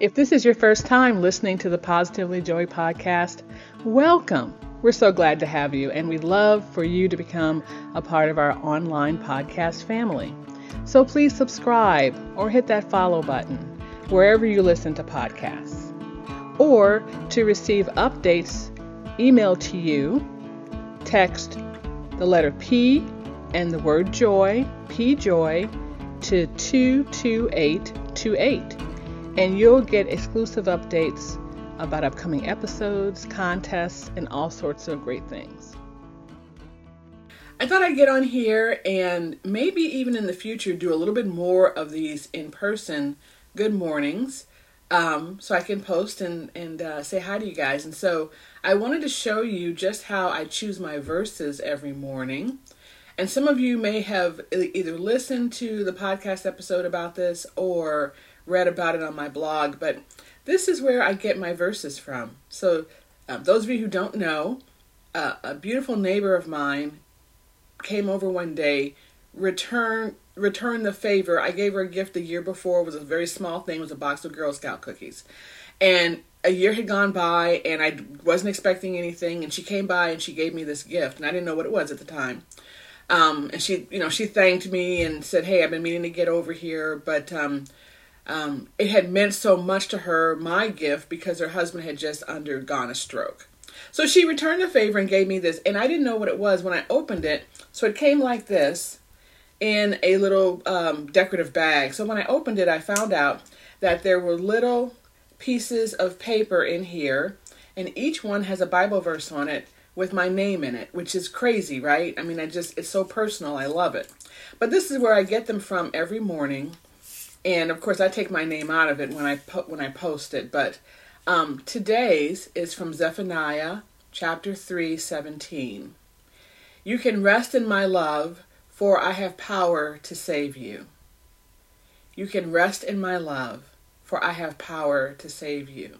If this is your first time listening to the Positively Joy podcast, welcome. We're so glad to have you, and we'd love for you to become a part of our online podcast family. So please subscribe or hit that follow button wherever you listen to podcasts. Or to receive updates emailed to you, text the letter P and the word joy, P joy, to 22828 and you'll get exclusive updates about upcoming episodes, contests, and all sorts of great things. I thought I'd get on here and maybe even in the future do a little bit more of these in person good mornings um, so I can post and, and uh, say hi to you guys. And so I wanted to show you just how I choose my verses every morning. And some of you may have either listened to the podcast episode about this or read about it on my blog, but this is where I get my verses from. So, um, those of you who don't know, uh, a beautiful neighbor of mine came over one day, return returned the favor. I gave her a gift the year before. It was a very small thing. It was a box of Girl Scout cookies, and a year had gone by, and I wasn't expecting anything. And she came by and she gave me this gift, and I didn't know what it was at the time. Um, and she, you know, she thanked me and said, "Hey, I've been meaning to get over here, but um, um, it had meant so much to her, my gift, because her husband had just undergone a stroke. So she returned the favor and gave me this, and I didn't know what it was when I opened it. So it came like this in a little um, decorative bag. So when I opened it, I found out that there were little pieces of paper in here, and each one has a Bible verse on it with my name in it, which is crazy, right? I mean, I just, it's so personal. I love it. But this is where I get them from every morning and of course I take my name out of it when I po- when I post it. But um, today's is from Zephaniah chapter three seventeen. You can rest in my love, for I have power to save you. You can rest in my love, for I have power to save you.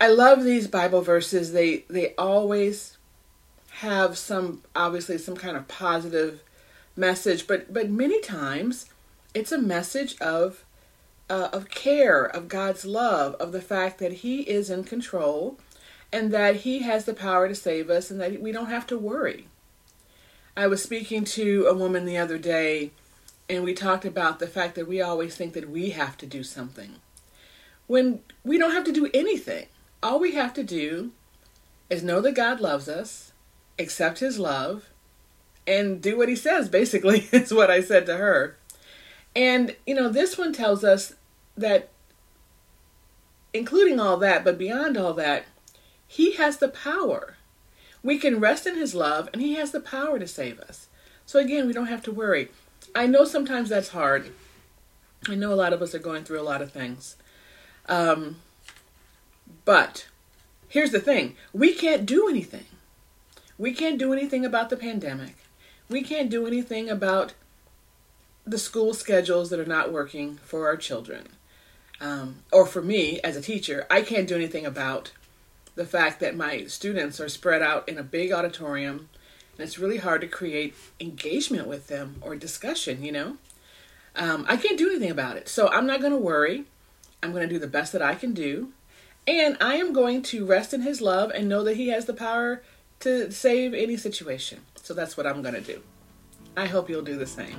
I love these Bible verses. They they always have some obviously some kind of positive message, but but many times it's a message of uh, of care, of God's love, of the fact that He is in control and that He has the power to save us and that we don't have to worry. I was speaking to a woman the other day and we talked about the fact that we always think that we have to do something when we don't have to do anything. All we have to do is know that God loves us, accept His love, and do what He says, basically, is what I said to her. And, you know, this one tells us that, including all that, but beyond all that, He has the power. We can rest in His love, and He has the power to save us. So, again, we don't have to worry. I know sometimes that's hard. I know a lot of us are going through a lot of things. Um, but here's the thing we can't do anything. We can't do anything about the pandemic. We can't do anything about the school schedules that are not working for our children. Um, or for me as a teacher, I can't do anything about the fact that my students are spread out in a big auditorium and it's really hard to create engagement with them or discussion, you know? Um, I can't do anything about it. So I'm not going to worry. I'm going to do the best that I can do. And I am going to rest in His love and know that He has the power to save any situation. So that's what I'm going to do. I hope you'll do the same.